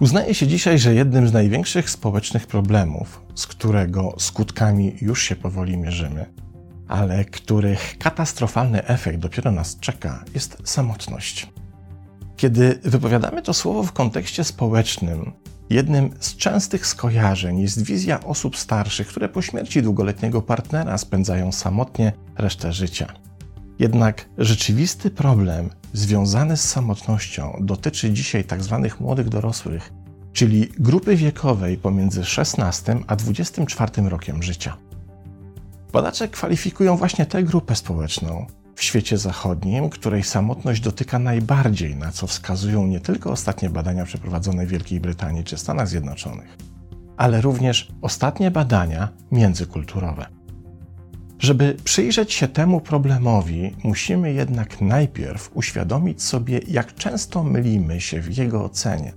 Uznaje się dzisiaj, że jednym z największych społecznych problemów, z którego skutkami już się powoli mierzymy, ale których katastrofalny efekt dopiero nas czeka, jest samotność. Kiedy wypowiadamy to słowo w kontekście społecznym, jednym z częstych skojarzeń jest wizja osób starszych, które po śmierci długoletniego partnera spędzają samotnie resztę życia. Jednak rzeczywisty problem związany z samotnością dotyczy dzisiaj tzw. Tak młodych dorosłych, czyli grupy wiekowej pomiędzy 16 a 24 rokiem życia. Badacze kwalifikują właśnie tę grupę społeczną w świecie zachodnim, której samotność dotyka najbardziej, na co wskazują nie tylko ostatnie badania przeprowadzone w Wielkiej Brytanii czy Stanach Zjednoczonych, ale również ostatnie badania międzykulturowe. Żeby przyjrzeć się temu problemowi, musimy jednak najpierw uświadomić sobie, jak często mylimy się w jego ocenie.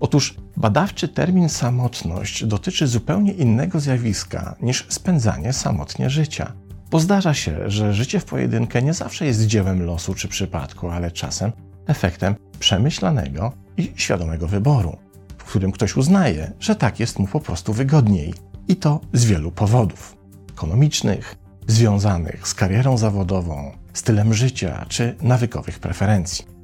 Otóż badawczy termin samotność dotyczy zupełnie innego zjawiska niż spędzanie samotnie życia. Bo zdarza się, że życie w pojedynkę nie zawsze jest dziełem losu czy przypadku, ale czasem efektem przemyślanego i świadomego wyboru, w którym ktoś uznaje, że tak jest mu po prostu wygodniej. I to z wielu powodów ekonomicznych, związanych z karierą zawodową, stylem życia czy nawykowych preferencji.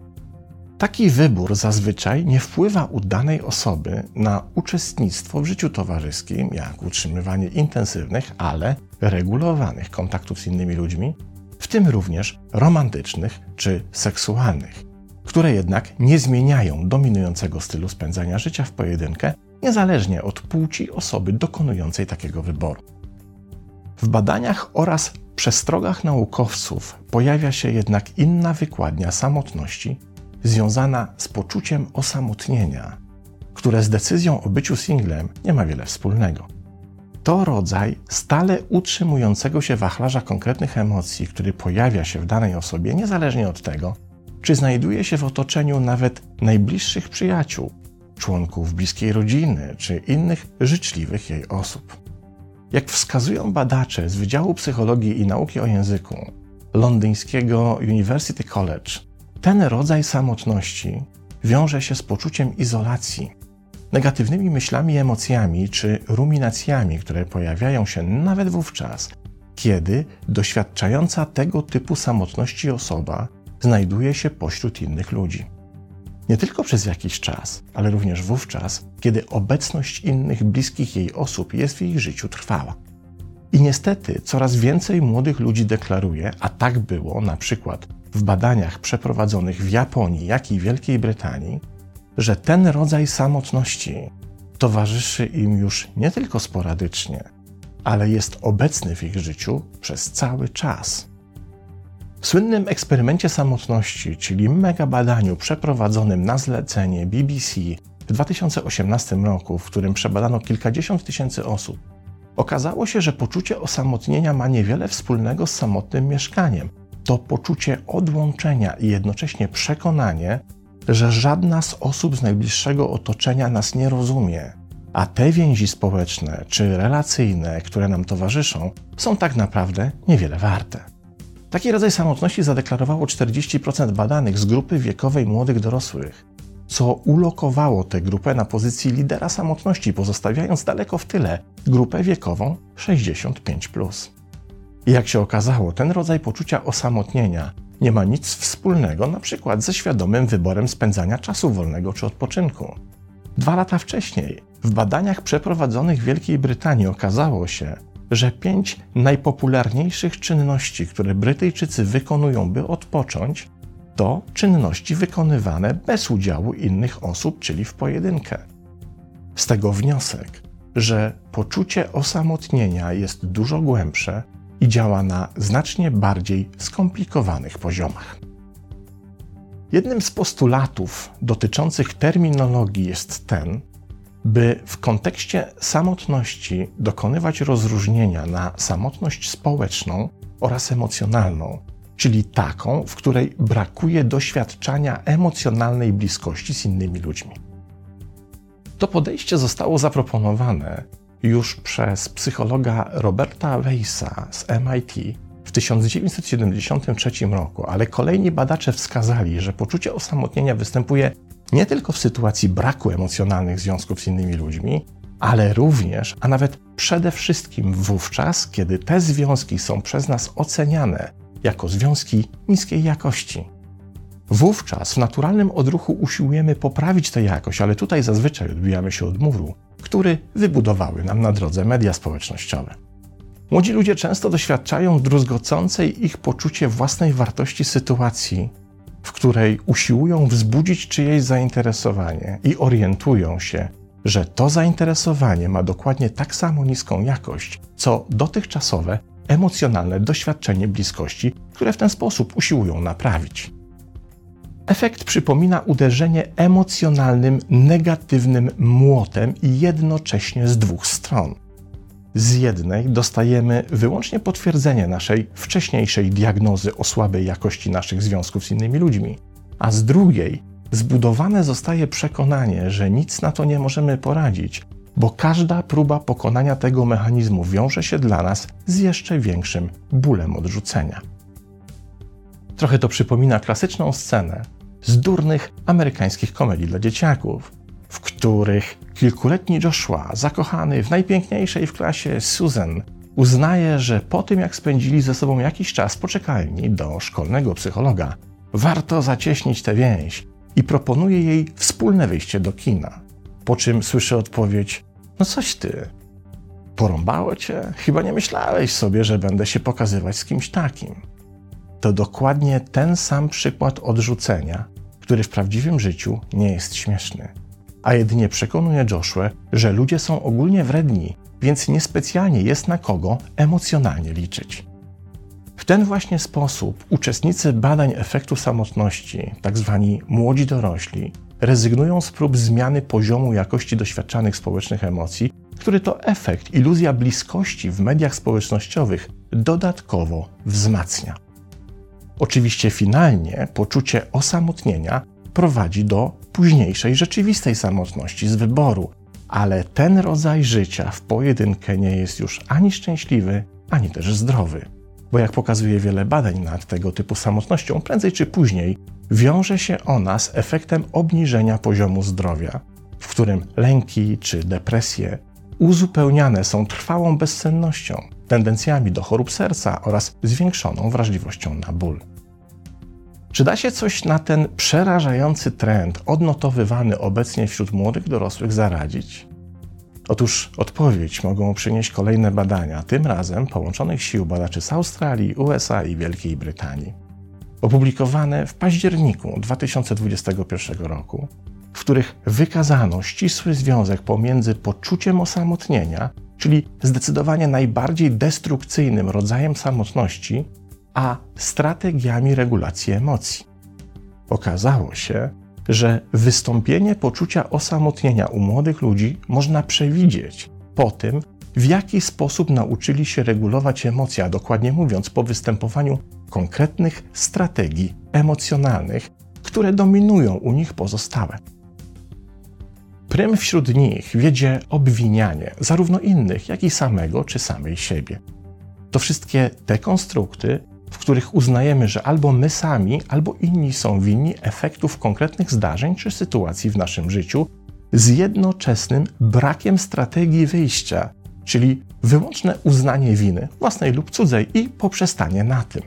Taki wybór zazwyczaj nie wpływa u danej osoby na uczestnictwo w życiu towarzyskim, jak utrzymywanie intensywnych, ale regulowanych kontaktów z innymi ludźmi, w tym również romantycznych czy seksualnych, które jednak nie zmieniają dominującego stylu spędzania życia w pojedynkę, niezależnie od płci osoby dokonującej takiego wyboru. W badaniach oraz przestrogach naukowców pojawia się jednak inna wykładnia samotności związana z poczuciem osamotnienia, które z decyzją o byciu singlem nie ma wiele wspólnego. To rodzaj stale utrzymującego się wachlarza konkretnych emocji, który pojawia się w danej osobie niezależnie od tego, czy znajduje się w otoczeniu nawet najbliższych przyjaciół, członków bliskiej rodziny czy innych życzliwych jej osób. Jak wskazują badacze z Wydziału Psychologii i Nauki o Języku londyńskiego University College, ten rodzaj samotności wiąże się z poczuciem izolacji, negatywnymi myślami emocjami czy ruminacjami, które pojawiają się nawet wówczas, kiedy doświadczająca tego typu samotności osoba znajduje się pośród innych ludzi. Nie tylko przez jakiś czas, ale również wówczas, kiedy obecność innych bliskich jej osób jest w jej życiu trwała. I niestety coraz więcej młodych ludzi deklaruje, a tak było na przykład w badaniach przeprowadzonych w Japonii, jak i Wielkiej Brytanii, że ten rodzaj samotności towarzyszy im już nie tylko sporadycznie, ale jest obecny w ich życiu przez cały czas. W słynnym eksperymencie samotności, czyli mega badaniu przeprowadzonym na zlecenie BBC w 2018 roku, w którym przebadano kilkadziesiąt tysięcy osób, okazało się, że poczucie osamotnienia ma niewiele wspólnego z samotnym mieszkaniem. To poczucie odłączenia i jednocześnie przekonanie, że żadna z osób z najbliższego otoczenia nas nie rozumie, a te więzi społeczne czy relacyjne, które nam towarzyszą, są tak naprawdę niewiele warte. Taki rodzaj samotności zadeklarowało 40% badanych z grupy wiekowej młodych dorosłych, co ulokowało tę grupę na pozycji lidera samotności, pozostawiając daleko w tyle grupę wiekową 65. Jak się okazało, ten rodzaj poczucia osamotnienia nie ma nic wspólnego na przykład ze świadomym wyborem spędzania czasu wolnego czy odpoczynku. Dwa lata wcześniej, w badaniach przeprowadzonych w Wielkiej Brytanii okazało się, że pięć najpopularniejszych czynności, które Brytyjczycy wykonują, by odpocząć, to czynności wykonywane bez udziału innych osób, czyli w pojedynkę. Z tego wniosek, że poczucie osamotnienia jest dużo głębsze i działa na znacznie bardziej skomplikowanych poziomach. Jednym z postulatów dotyczących terminologii jest ten, by w kontekście samotności dokonywać rozróżnienia na samotność społeczną oraz emocjonalną, czyli taką, w której brakuje doświadczania emocjonalnej bliskości z innymi ludźmi. To podejście zostało zaproponowane już przez psychologa Roberta Weissa z MIT w 1973 roku, ale kolejni badacze wskazali, że poczucie osamotnienia występuje nie tylko w sytuacji braku emocjonalnych związków z innymi ludźmi, ale również, a nawet przede wszystkim wówczas, kiedy te związki są przez nas oceniane jako związki niskiej jakości. Wówczas w naturalnym odruchu usiłujemy poprawić tę jakość, ale tutaj zazwyczaj odbijamy się od muru, który wybudowały nam na drodze media społecznościowe. Młodzi ludzie często doświadczają druzgocącej ich poczucie własnej wartości sytuacji, w której usiłują wzbudzić czyjeś zainteresowanie i orientują się, że to zainteresowanie ma dokładnie tak samo niską jakość, co dotychczasowe emocjonalne doświadczenie bliskości, które w ten sposób usiłują naprawić. Efekt przypomina uderzenie emocjonalnym, negatywnym młotem i jednocześnie z dwóch stron. Z jednej dostajemy wyłącznie potwierdzenie naszej wcześniejszej diagnozy o słabej jakości naszych związków z innymi ludźmi, a z drugiej zbudowane zostaje przekonanie, że nic na to nie możemy poradzić, bo każda próba pokonania tego mechanizmu wiąże się dla nas z jeszcze większym bólem odrzucenia. Trochę to przypomina klasyczną scenę z durnych amerykańskich komedii dla dzieciaków, w których kilkuletni Joshua, zakochany w najpiękniejszej w klasie Susan, uznaje, że po tym jak spędzili ze sobą jakiś czas poczekalni do szkolnego psychologa, warto zacieśnić tę więź i proponuje jej wspólne wyjście do kina. Po czym słyszy odpowiedź: No coś ty. Porąbało cię? Chyba nie myślałeś sobie, że będę się pokazywać z kimś takim. To dokładnie ten sam przykład odrzucenia, który w prawdziwym życiu nie jest śmieszny, a jedynie przekonuje Joshua, że ludzie są ogólnie wredni, więc niespecjalnie jest na kogo emocjonalnie liczyć. W ten właśnie sposób uczestnicy badań efektu samotności, tzw. Tak młodzi dorośli, rezygnują z prób zmiany poziomu jakości doświadczanych społecznych emocji, który to efekt iluzja bliskości w mediach społecznościowych dodatkowo wzmacnia. Oczywiście finalnie poczucie osamotnienia prowadzi do późniejszej rzeczywistej samotności z wyboru, ale ten rodzaj życia w pojedynkę nie jest już ani szczęśliwy, ani też zdrowy. Bo jak pokazuje wiele badań nad tego typu samotnością, prędzej czy później wiąże się ona z efektem obniżenia poziomu zdrowia, w którym lęki czy depresje uzupełniane są trwałą bezsennością, tendencjami do chorób serca oraz zwiększoną wrażliwością na ból. Czy da się coś na ten przerażający trend odnotowywany obecnie wśród młodych dorosłych zaradzić? Otóż odpowiedź mogą przynieść kolejne badania, tym razem połączonych sił badaczy z Australii, USA i Wielkiej Brytanii. Opublikowane w październiku 2021 roku, w których wykazano ścisły związek pomiędzy poczuciem osamotnienia, czyli zdecydowanie najbardziej destrukcyjnym rodzajem samotności, a strategiami regulacji emocji. Okazało się, że wystąpienie poczucia osamotnienia u młodych ludzi można przewidzieć po tym, w jaki sposób nauczyli się regulować emocje, a dokładnie mówiąc, po występowaniu konkretnych strategii emocjonalnych, które dominują u nich pozostałe. Prym wśród nich wiedzie obwinianie zarówno innych, jak i samego czy samej siebie. To wszystkie te konstrukty w których uznajemy, że albo my sami, albo inni są winni efektów konkretnych zdarzeń czy sytuacji w naszym życiu, z jednoczesnym brakiem strategii wyjścia, czyli wyłączne uznanie winy, własnej lub cudzej, i poprzestanie na tym.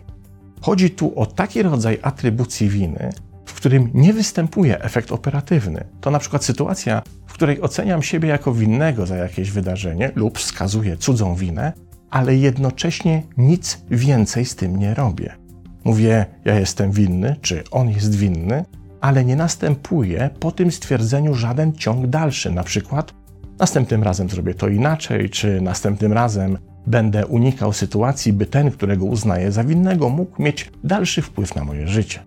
Chodzi tu o taki rodzaj atrybucji winy, którym nie występuje efekt operatywny. To na przykład sytuacja, w której oceniam siebie jako winnego za jakieś wydarzenie lub wskazuję cudzą winę, ale jednocześnie nic więcej z tym nie robię. Mówię, ja jestem winny, czy on jest winny, ale nie następuje po tym stwierdzeniu żaden ciąg dalszy. Na przykład, następnym razem zrobię to inaczej, czy następnym razem będę unikał sytuacji, by ten, którego uznaję za winnego, mógł mieć dalszy wpływ na moje życie.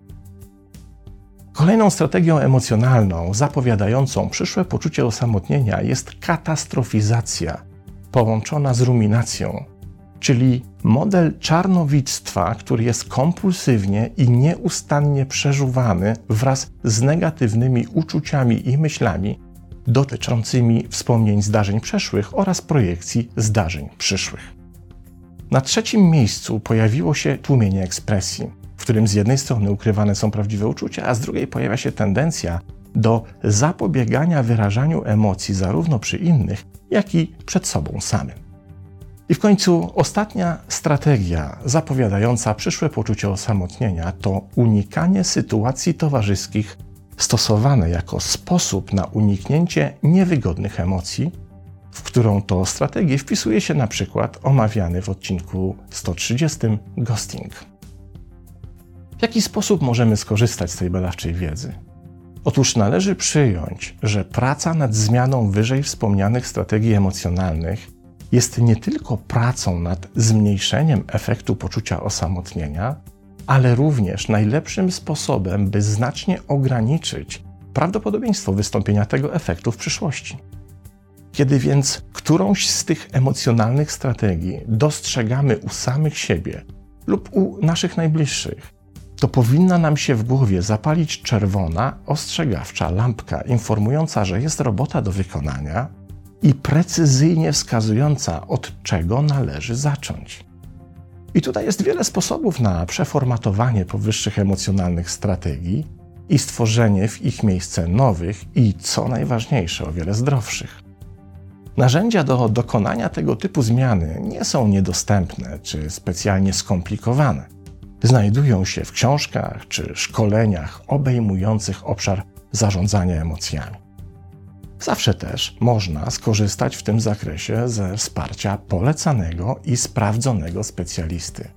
Kolejną strategią emocjonalną zapowiadającą przyszłe poczucie osamotnienia jest katastrofizacja, połączona z ruminacją, czyli model czarnowictwa, który jest kompulsywnie i nieustannie przeżuwany wraz z negatywnymi uczuciami i myślami, dotyczącymi wspomnień zdarzeń przeszłych oraz projekcji zdarzeń przyszłych. Na trzecim miejscu pojawiło się tłumienie ekspresji, w którym z jednej strony ukrywane są prawdziwe uczucia, a z drugiej pojawia się tendencja do zapobiegania wyrażaniu emocji zarówno przy innych, jak i przed sobą samym. I w końcu ostatnia strategia zapowiadająca przyszłe poczucie osamotnienia to unikanie sytuacji towarzyskich stosowane jako sposób na uniknięcie niewygodnych emocji, w którą to strategię wpisuje się na przykład omawiany w odcinku 130 ghosting. W jaki sposób możemy skorzystać z tej badawczej wiedzy? Otóż należy przyjąć, że praca nad zmianą wyżej wspomnianych strategii emocjonalnych jest nie tylko pracą nad zmniejszeniem efektu poczucia osamotnienia, ale również najlepszym sposobem, by znacznie ograniczyć prawdopodobieństwo wystąpienia tego efektu w przyszłości. Kiedy więc którąś z tych emocjonalnych strategii dostrzegamy u samych siebie lub u naszych najbliższych, to powinna nam się w głowie zapalić czerwona, ostrzegawcza lampka informująca, że jest robota do wykonania i precyzyjnie wskazująca, od czego należy zacząć. I tutaj jest wiele sposobów na przeformatowanie powyższych emocjonalnych strategii i stworzenie w ich miejsce nowych i, co najważniejsze, o wiele zdrowszych. Narzędzia do dokonania tego typu zmiany nie są niedostępne czy specjalnie skomplikowane. Znajdują się w książkach czy szkoleniach obejmujących obszar zarządzania emocjami. Zawsze też można skorzystać w tym zakresie ze wsparcia polecanego i sprawdzonego specjalisty.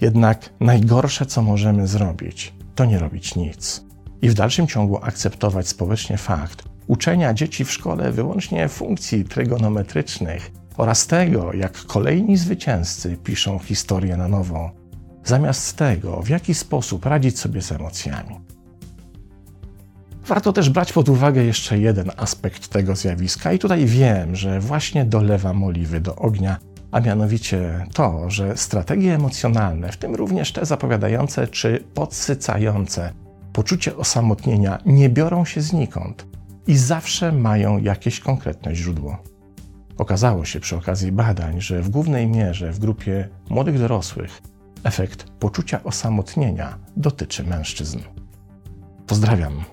Jednak najgorsze, co możemy zrobić, to nie robić nic i w dalszym ciągu akceptować społecznie fakt uczenia dzieci w szkole wyłącznie funkcji trygonometrycznych oraz tego, jak kolejni zwycięzcy piszą historię na nowo, zamiast tego, w jaki sposób radzić sobie z emocjami. Warto też brać pod uwagę jeszcze jeden aspekt tego zjawiska, i tutaj wiem, że właśnie dolewam oliwy do ognia, a mianowicie to, że strategie emocjonalne, w tym również te zapowiadające czy podsycające poczucie osamotnienia, nie biorą się znikąd i zawsze mają jakieś konkretne źródło. Okazało się przy okazji badań, że w głównej mierze w grupie młodych dorosłych efekt poczucia osamotnienia dotyczy mężczyzn. Pozdrawiam.